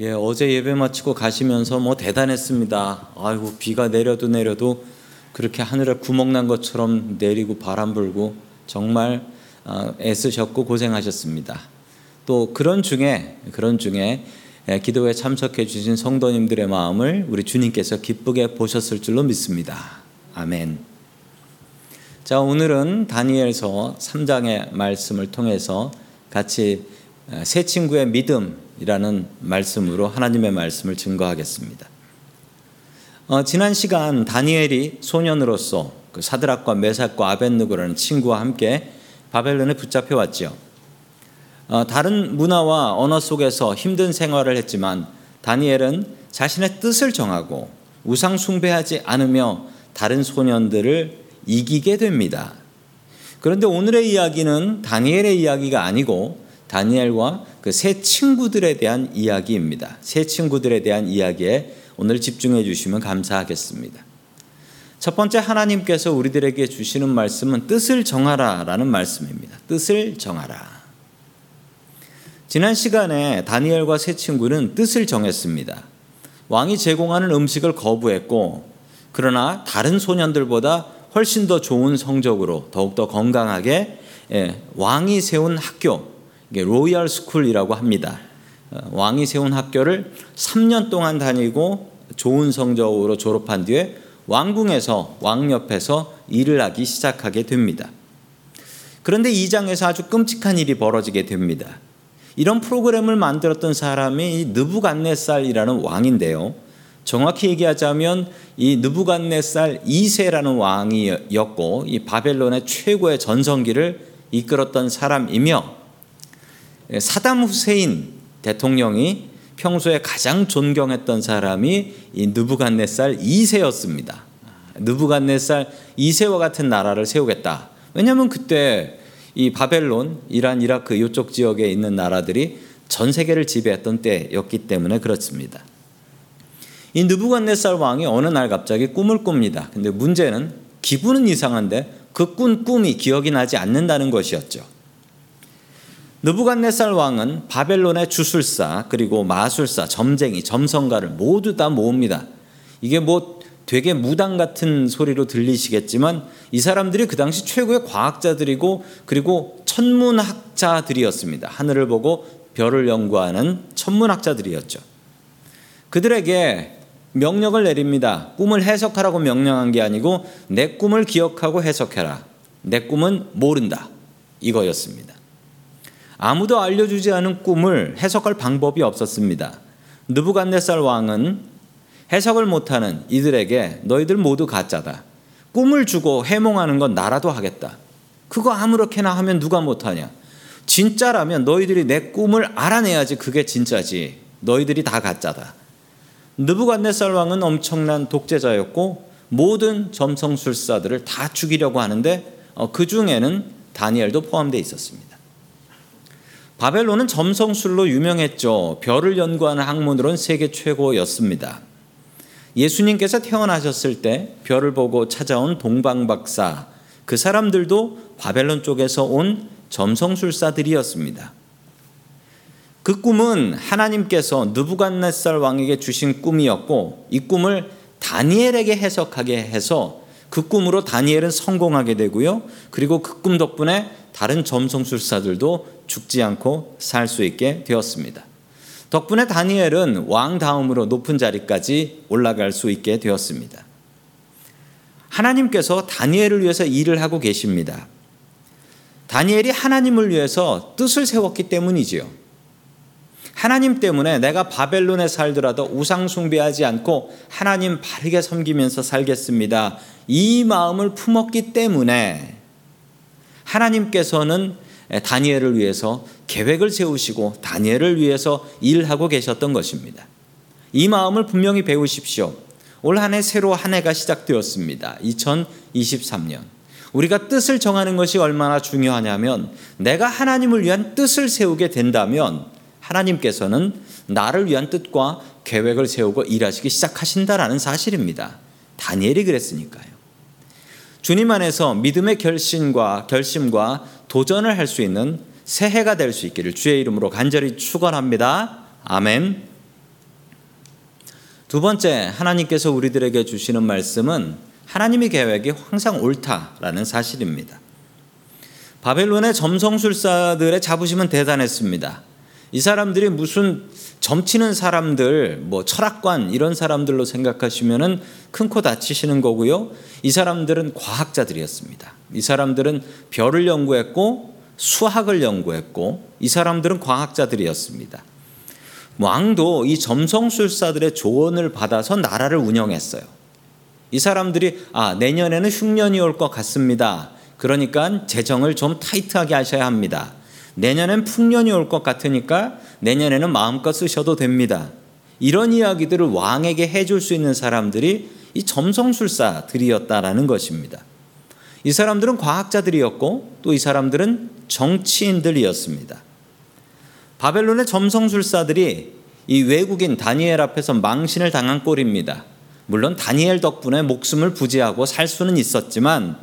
예, 어제 예배 마치고 가시면서 뭐 대단했습니다. 아이고 비가 내려도 내려도 그렇게 하늘에 구멍 난 것처럼 내리고 바람 불고 정말 아, 애쓰셨고 고생하셨습니다. 또 그런 중에 그런 중에 예, 기도에 참석해 주신 성도님들의 마음을 우리 주님께서 기쁘게 보셨을 줄로 믿습니다. 아멘. 자, 오늘은 다니엘서 3장의 말씀을 통해서 같이 어, 새 친구의 믿음 이라는 말씀으로 하나님의 말씀을 증거하겠습니다. 어, 지난 시간 다니엘이 소년으로서 그 사드락과 메삭과 아벤누고라는 친구와 함께 바벨론에 붙잡혀 왔죠. 어, 다른 문화와 언어 속에서 힘든 생활을 했지만 다니엘은 자신의 뜻을 정하고 우상 숭배하지 않으며 다른 소년들을 이기게 됩니다. 그런데 오늘의 이야기는 다니엘의 이야기가 아니고 다니엘과 그 세 친구들에 대한 이야기입니다. 세 친구들에 대한 이야기에 오늘 집중해 주시면 감사하겠습니다. 첫 번째 하나님께서 우리들에게 주시는 말씀은 뜻을 정하라라는 말씀입니다. 뜻을 정하라. 지난 시간에 다니엘과 세 친구는 뜻을 정했습니다. 왕이 제공하는 음식을 거부했고 그러나 다른 소년들보다 훨씬 더 좋은 성적으로 더욱더 건강하게 예, 왕이 세운 학교 royal school이라고 합니다. 어, 왕이 세운 학교를 3년 동안 다니고 좋은 성적으로 졸업한 뒤에 왕궁에서 왕 옆에서 일을 하기 시작하게 됩니다. 그런데 이 장에서 아주 끔찍한 일이 벌어지게 됩니다. 이런 프로그램을 만들었던 사람이 느부갓네살이라는 왕인데요. 정확히 얘기하자면 이 느부갓네살 2세라는 왕이었고 이 바벨론의 최고의 전성기를 이끌었던 사람이며 예, 사담 후세인 대통령이 평소에 가장 존경했던 사람이 이 느부갓네살 2세였습니다. 느부갓네살 2세와 같은 나라를 세우겠다. 왜냐하면 그때 이 바벨론, 이란, 이라크 이쪽 지역에 있는 나라들이 전 세계를 지배했던 때였기 때문에 그렇습니다. 이 느부갓네살 왕이 어느 날 갑자기 꿈을 꿉니다. 근데 문제는 기분은 이상한데 그 꾼 꿈이 기억이 나지 않는다는 것이었죠. 느부갓네살 왕은 바벨론의 주술사 그리고 마술사, 점쟁이, 점성가를 모두 다 모읍니다. 이게 뭐 되게 무당 같은 소리로 들리시겠지만 이 사람들이 그 당시 최고의 과학자들이고 그리고 천문학자들이었습니다. 하늘을 보고 별을 연구하는 천문학자들이었죠. 그들에게 명령을 내립니다. 꿈을 해석하라고 명령한 게 아니고 내 꿈을 기억하고 해석해라. 내 꿈은 모른다. 이거였습니다. 아무도 알려주지 않은 꿈을 해석할 방법이 없었습니다. 느부갓네살 왕은 해석을 못하는 이들에게 너희들 모두 가짜다. 꿈을 주고 해몽하는 건 나라도 하겠다. 그거 아무렇게나 하면 누가 못하냐? 진짜라면 너희들이 내 꿈을 알아내야지 그게 진짜지. 너희들이 다 가짜다. 느부갓네살 왕은 엄청난 독재자였고 모든 점성술사들을 다 죽이려고 하는데 어, 그 중에는 다니엘도 포함되어 있었습니다. 바벨론은 점성술로 유명했죠. 별을 연구하는 학문으로는 세계 최고였습니다. 예수님께서 태어나셨을 때 별을 보고 찾아온 동방박사 그 사람들도 바벨론 쪽에서 온 점성술사들이었습니다. 그 꿈은 하나님께서 느부갓네살 왕에게 주신 꿈이었고 이 꿈을 다니엘에게 해석하게 해서 그 꿈으로 다니엘은 성공하게 되고요. 그리고 그 꿈 덕분에 다른 점성술사들도 죽지 않고 살 수 있게 되었습니다. 덕분에 다니엘은 왕 다음으로 높은 자리까지 올라갈 수 있게 되었습니다. 하나님께서 다니엘을 위해서 일을 하고 계십니다. 다니엘이 하나님을 위해서 뜻을 세웠기 때문이지요. 하나님 때문에 내가 바벨론에 살더라도 우상 숭배하지 않고 하나님 바르게 섬기면서 살겠습니다. 이 마음을 품었기 때문에 하나님께서는 다니엘을 위해서 계획을 세우시고 다니엘을 위해서 일하고 계셨던 것입니다. 이 마음을 분명히 배우십시오. 올 한 해 새로 한 해가 시작되었습니다. 2023년. 우리가 뜻을 정하는 것이 얼마나 중요하냐면 내가 하나님을 위한 뜻을 세우게 된다면 하나님께서는 나를 위한 뜻과 계획을 세우고 일하시기 시작하신다라는 사실입니다. 다니엘이 그랬으니까요. 주님 안에서 믿음의 결심과 결심과 도전을 할 수 있는 새해가 될 수 있기를 주의 이름으로 간절히 축원합니다. 아멘. 두 번째, 하나님께서 우리들에게 주시는 말씀은 하나님의 계획이 항상 옳다라는 사실입니다. 바벨론의 점성술사들의 자부심은 대단했습니다. 이 사람들이 무슨 점치는 사람들, 뭐 철학관 이런 사람들로 생각하시면은 큰 코 다치시는 거고요. 이 사람들은 과학자들이었습니다. 이 사람들은 별을 연구했고 수학을 연구했고 이 사람들은 과학자들이었습니다. 왕도 이 점성술사들의 조언을 받아서 나라를 운영했어요. 이 사람들이 아 내년에는 흉년이 올 것 같습니다. 그러니까 재정을 좀 타이트하게 하셔야 합니다. 내년엔 풍년이 올 것 같으니까 내년에는 마음껏 쓰셔도 됩니다. 이런 이야기들을 왕에게 해줄 수 있는 사람들이 이 점성술사들이었다라는 것입니다. 이 사람들은 과학자들이었고 또 이 사람들은 정치인들이었습니다. 바벨론의 점성술사들이 이 외국인 다니엘 앞에서 망신을 당한 꼴입니다. 물론 다니엘 덕분에 목숨을 부지하고 살 수는 있었지만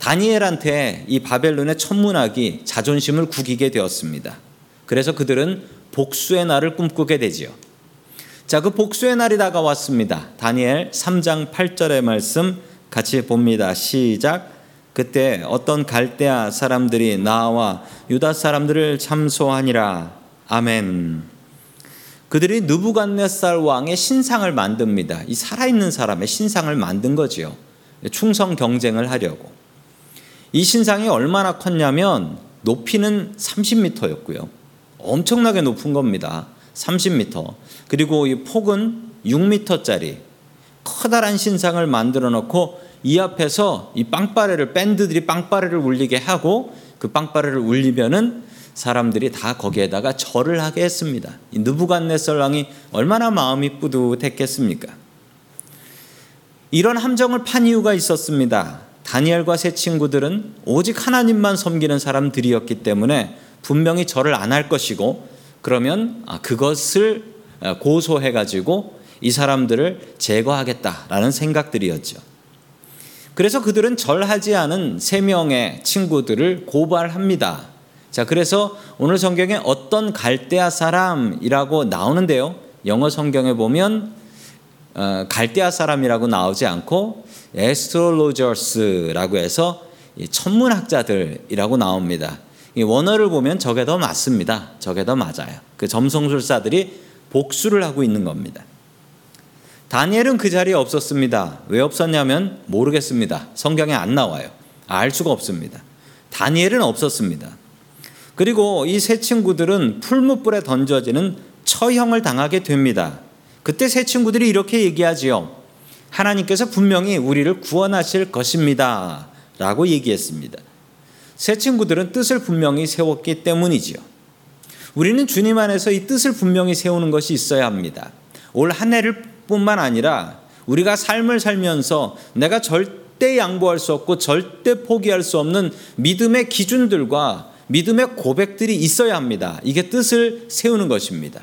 다니엘한테 이 바벨론의 천문학이 자존심을 구기게 되었습니다. 그래서 그들은 복수의 날을 꿈꾸게 되지요. 자, 그 복수의 날이 다가왔습니다. 다니엘 3장 8절의 말씀 같이 봅니다. 시작. 그때 어떤 갈대아 사람들이 나와 유다 사람들을 참소하니라. 아멘. 그들이 느부갓네살 왕의 신상을 만듭니다. 이 살아있는 사람의 신상을 만든 거지요. 충성 경쟁을 하려고. 이 신상이 얼마나 컸냐면 높이는 30m였고요. 엄청나게 높은 겁니다. 30m. 그리고 이 폭은 6m짜리 커다란 신상을 만들어 놓고 이 앞에서 이 빵빠레를 밴드들이 빵빠레를 울리게 하고 그 빵빠레를 울리면은 사람들이 다 거기에다가 절을 하게 했습니다. 이 느부갓네살 왕이 얼마나 마음이 뿌듯했겠습니까? 이런 함정을 판 이유가 있었습니다. 다니엘과 세 친구들은 오직 하나님만 섬기는 사람들이었기 때문에 분명히 절을 안 할 것이고 그러면 아, 그것을 아, 고소해 가지고 이 사람들을 제거하겠다라는 생각들이었죠. 그래서 그들은 절하지 않은 세 명의 친구들을 고발합니다. 자, 그래서 오늘 성경에 어떤 갈대아 사람이라고 나오는데요. 영어 성경에 보면 어, 갈대아 사람이라고 나오지 않고 에스트롤로저스라고 해서 천문학자들이라고 나옵니다. 원어를 보면 저게 더 맞습니다. 저게 더 맞아요. 그 점성술사들이 복수를 하고 있는 겁니다. 다니엘은 그 자리에 없었습니다. 왜 없었냐면 모르겠습니다. 성경에 안 나와요. 알 수가 없습니다. 다니엘은 없었습니다. 그리고 이 세 친구들은 풀무불에 던져지는 처형을 당하게 됩니다. 그때 세 친구들이 이렇게 얘기하지요. 하나님께서 분명히 우리를 구원하실 것입니다. 라고 얘기했습니다. 세 친구들은 뜻을 분명히 세웠기 때문이지요. 우리는 주님 안에서 이 뜻을 분명히 세우는 것이 있어야 합니다. 올 한 해를 뿐만 아니라 우리가 삶을 살면서 내가 절대 양보할 수 없고 절대 포기할 수 없는 믿음의 기준들과 믿음의 고백들이 있어야 합니다. 이게 뜻을 세우는 것입니다.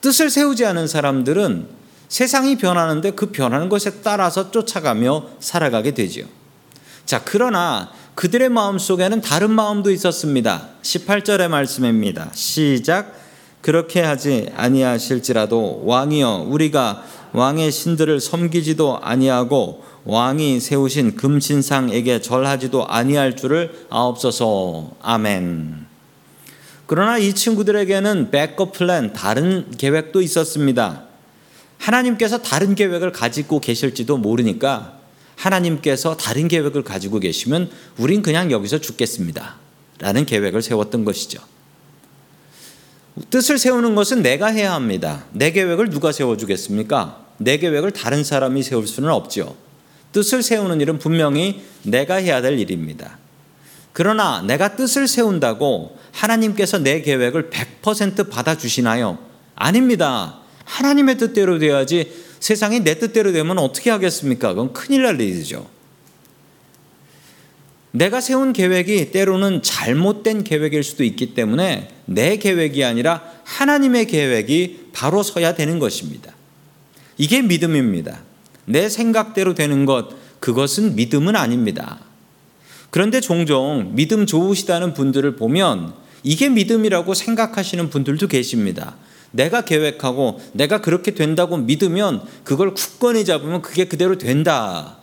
뜻을 세우지 않은 사람들은 세상이 변하는데 그 변하는 것에 따라서 쫓아가며 살아가게 되지요. 자, 그러나 그들의 마음 속에는 다른 마음도 있었습니다. 18절의 말씀입니다. 시작. 그렇게 하지 아니하실지라도 왕이여 우리가 왕의 신들을 섬기지도 아니하고 왕이 세우신 금신상에게 절하지도 아니할 줄을 아옵소서. 아멘. 그러나 이 친구들에게는 백업 플랜 다른 계획도 있었습니다. 하나님께서 다른 계획을 가지고 계실지도 모르니까 하나님께서 다른 계획을 가지고 계시면 우린 그냥 여기서 죽겠습니다. 라는 계획을 세웠던 것이죠. 뜻을 세우는 것은 내가 해야 합니다. 내 계획을 누가 세워주겠습니까? 내 계획을 다른 사람이 세울 수는 없죠. 뜻을 세우는 일은 분명히 내가 해야 될 일입니다. 그러나 내가 뜻을 세운다고 하나님께서 내 계획을 100% 받아주시나요? 아닙니다. 하나님의 뜻대로 돼야지 세상이 내 뜻대로 되면 어떻게 하겠습니까? 그건 큰일 날 일이죠. 내가 세운 계획이 때로는 잘못된 계획일 수도 있기 때문에 내 계획이 아니라 하나님의 계획이 바로 서야 되는 것입니다. 이게 믿음입니다. 내 생각대로 되는 것, 그것은 믿음은 아닙니다. 그런데 종종 믿음 좋으시다는 분들을 보면 이게 믿음이라고 생각하시는 분들도 계십니다. 내가 계획하고 내가 그렇게 된다고 믿으면 그걸 굳건히 잡으면 그게 그대로 된다.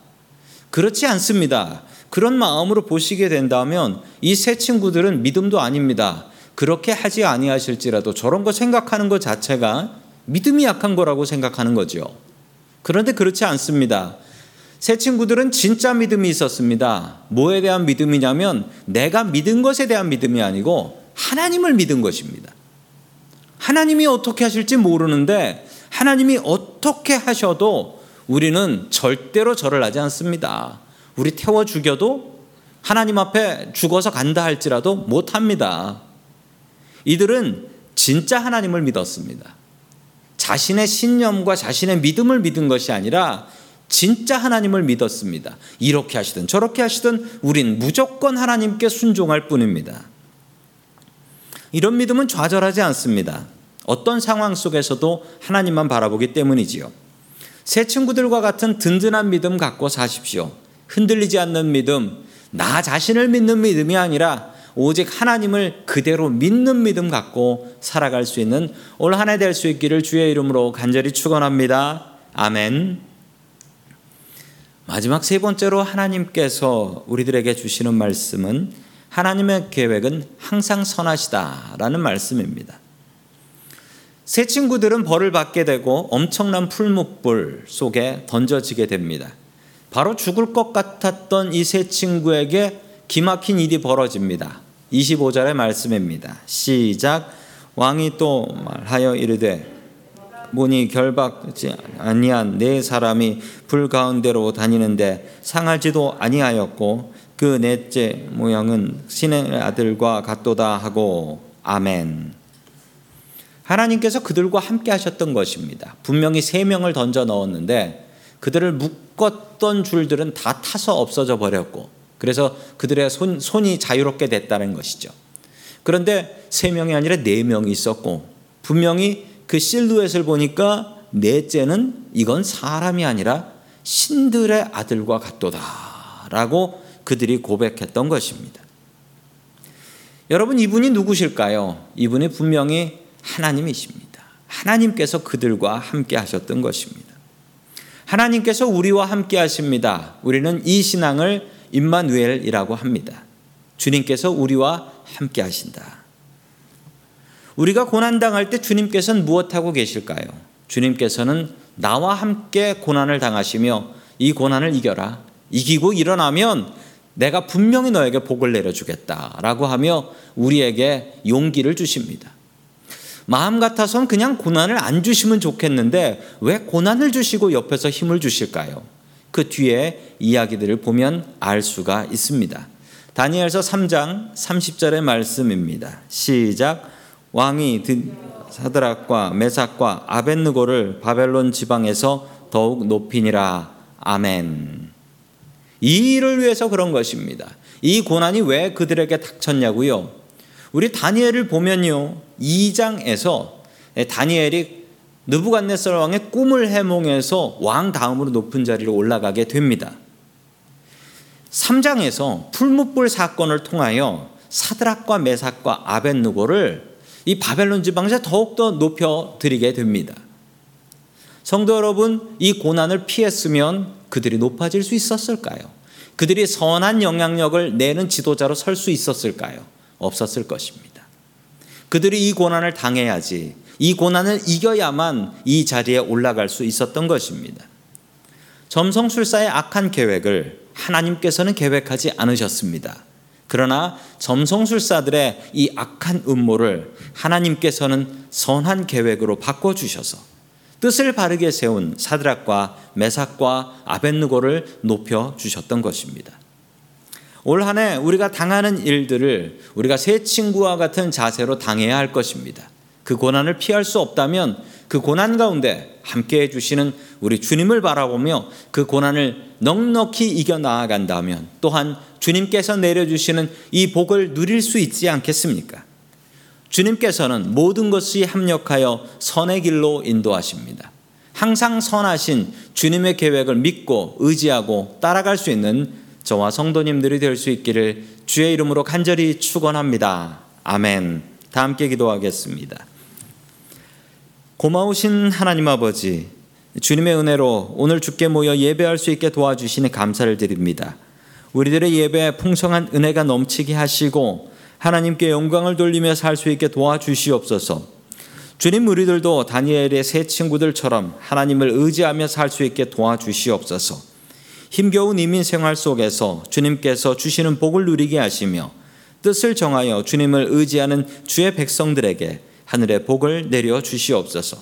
그렇지 않습니다. 그런 마음으로 보시게 된다면 이 세 친구들은 믿음도 아닙니다. 그렇게 하지 아니하실지라도 저런 거 생각하는 것 자체가 믿음이 약한 거라고 생각하는 거죠. 그런데 그렇지 않습니다. 세 친구들은 진짜 믿음이 있었습니다. 뭐에 대한 믿음이냐면 내가 믿은 것에 대한 믿음이 아니고 하나님을 믿은 것입니다. 하나님이 어떻게 하실지 모르는데 하나님이 어떻게 하셔도 우리는 절대로 절을 하지 않습니다. 우리 태워 죽여도 하나님 앞에 죽어서 간다 할지라도 못 합니다. 이들은 진짜 하나님을 믿었습니다. 자신의 신념과 자신의 믿음을 믿은 것이 아니라 진짜 하나님을 믿었습니다. 이렇게 하시든 저렇게 하시든 우린 무조건 하나님께 순종할 뿐입니다. 이런 믿음은 좌절하지 않습니다. 어떤 상황 속에서도 하나님만 바라보기 때문이지요. 새 친구들과 같은 든든한 믿음 갖고 사십시오. 흔들리지 않는 믿음, 나 자신을 믿는 믿음이 아니라 오직 하나님을 그대로 믿는 믿음 갖고 살아갈 수 있는 올 한 해 될 수 있기를 주의 이름으로 간절히 축원합니다. 아멘. 마지막 세 번째로 하나님께서 우리들에게 주시는 말씀은 하나님의 계획은 항상 선하시다라는 말씀입니다. 새 친구들은 벌을 받게 되고 엄청난 풀목불 속에 던져지게 됩니다. 바로 죽을 것 같았던 이 세 친구에게 기막힌 일이 벌어집니다. 25절의 말씀입니다. 시작 왕이 또 말하여 이르되 문이 결박지 아니한 네 사람이 불 가운데로 다니는데 상하지도 아니하였고 그 넷째 모양은 신의 아들과 같도다 하고 아멘. 하나님께서 그들과 함께 하셨던 것입니다. 분명히 세 명을 던져 넣었는데 그들을 묶었던 줄들은 다 타서 없어져 버렸고 그래서 그들의 손, 손이 자유롭게 됐다는 것이죠. 그런데 세 명이 아니라 네 명이 있었고 분명히 그 실루엣을 보니까 넷째는 이건 사람이 아니라 신들의 아들과 같도다라고 그들이 고백했던 것입니다. 여러분 이분이 누구실까요? 이분이 분명히 하나님이십니다. 하나님께서 그들과 함께 하셨던 것입니다. 하나님께서 우리와 함께 하십니다. 우리는 이 신앙을 임마누엘이라고 합니다. 주님께서 우리와 함께 하신다. 우리가 고난 당할 때 주님께서는 무엇하고 계실까요? 주님께서는 나와 함께 고난을 당하시며 이 고난을 이겨라. 이기고 일어나면 내가 분명히 너에게 복을 내려주겠다라고 하며 우리에게 용기를 주십니다. 마음 같아선 그냥 고난을 안 주시면 좋겠는데 왜 고난을 주시고 옆에서 힘을 주실까요? 그 뒤에 이야기들을 보면 알 수가 있습니다. 다니엘서 3장 30절의 말씀입니다. 시작 왕이 사드락과 메삭과 아벤느고를 바벨론 지방에서 더욱 높이니라. 아멘. 이 일을 위해서 그런 것입니다. 이 고난이 왜 그들에게 닥쳤냐고요? 우리 다니엘을 보면요. 2장에서 다니엘이 느부갓네살 왕의 꿈을 해몽해서 왕 다음으로 높은 자리로 올라가게 됩니다. 3장에서 풀무불 사건을 통하여 사드락과 메삭과 아벤누고를 이 바벨론 지방에서 더욱더 높여 드리게 됩니다. 성도 여러분, 이 고난을 피했으면 그들이 높아질 수 있었을까요? 그들이 선한 영향력을 내는 지도자로 설 수 있었을까요? 없었을 것입니다. 그들이 이 고난을 당해야지, 이 고난을 이겨야만 이 자리에 올라갈 수 있었던 것입니다. 점성술사의 악한 계획을 하나님께서는 계획하지 않으셨습니다. 그러나 점성술사들의 이 악한 음모를 하나님께서는 선한 계획으로 바꿔주셔서 뜻을 바르게 세운 사드락과 메삭과 아벤누고를 높여 주셨던 것입니다. 올 한 해 우리가 당하는 일들을 우리가 새 친구와 같은 자세로 당해야 할 것입니다. 그 고난을 피할 수 없다면 그 고난 가운데 함께 해주시는 우리 주님을 바라보며 그 고난을 넉넉히 이겨 나아간다면 또한 주님께서 내려주시는 이 복을 누릴 수 있지 않겠습니까? 주님께서는 모든 것이 합력하여 선의 길로 인도하십니다. 항상 선하신 주님의 계획을 믿고 의지하고 따라갈 수 있는 저와 성도님들이 될 수 있기를 주의 이름으로 간절히 축원합니다. 아멘. 다 함께 기도하겠습니다. 고마우신 하나님 아버지, 주님의 은혜로 오늘 주께 모여 예배할 수 있게 도와주시니 감사를 드립니다. 우리들의 예배에 풍성한 은혜가 넘치게 하시고 하나님께 영광을 돌리며 살 수 있게 도와주시옵소서. 주님 우리들도 다니엘의 세 친구들처럼 하나님을 의지하며 살 수 있게 도와주시옵소서. 힘겨운 이민 생활 속에서 주님께서 주시는 복을 누리게 하시며 뜻을 정하여 주님을 의지하는 주의 백성들에게 하늘의 복을 내려 주시옵소서.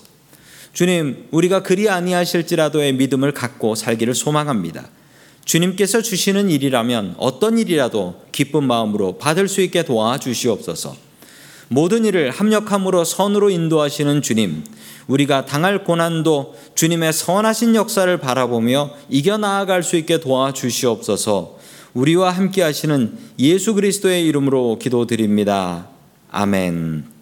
주님, 우리가 그리 아니하실지라도의 믿음을 갖고 살기를 소망합니다. 주님께서 주시는 일이라면 어떤 일이라도 기쁜 마음으로 받을 수 있게 도와 주시옵소서. 모든 일을 합력함으로 선으로 인도하시는 주님, 우리가 당할 고난도 주님의 선하신 역사를 바라보며 이겨 나아갈 수 있게 도와 주시옵소서. 우리와 함께 하시는 예수 그리스도의 이름으로 기도드립니다. 아멘.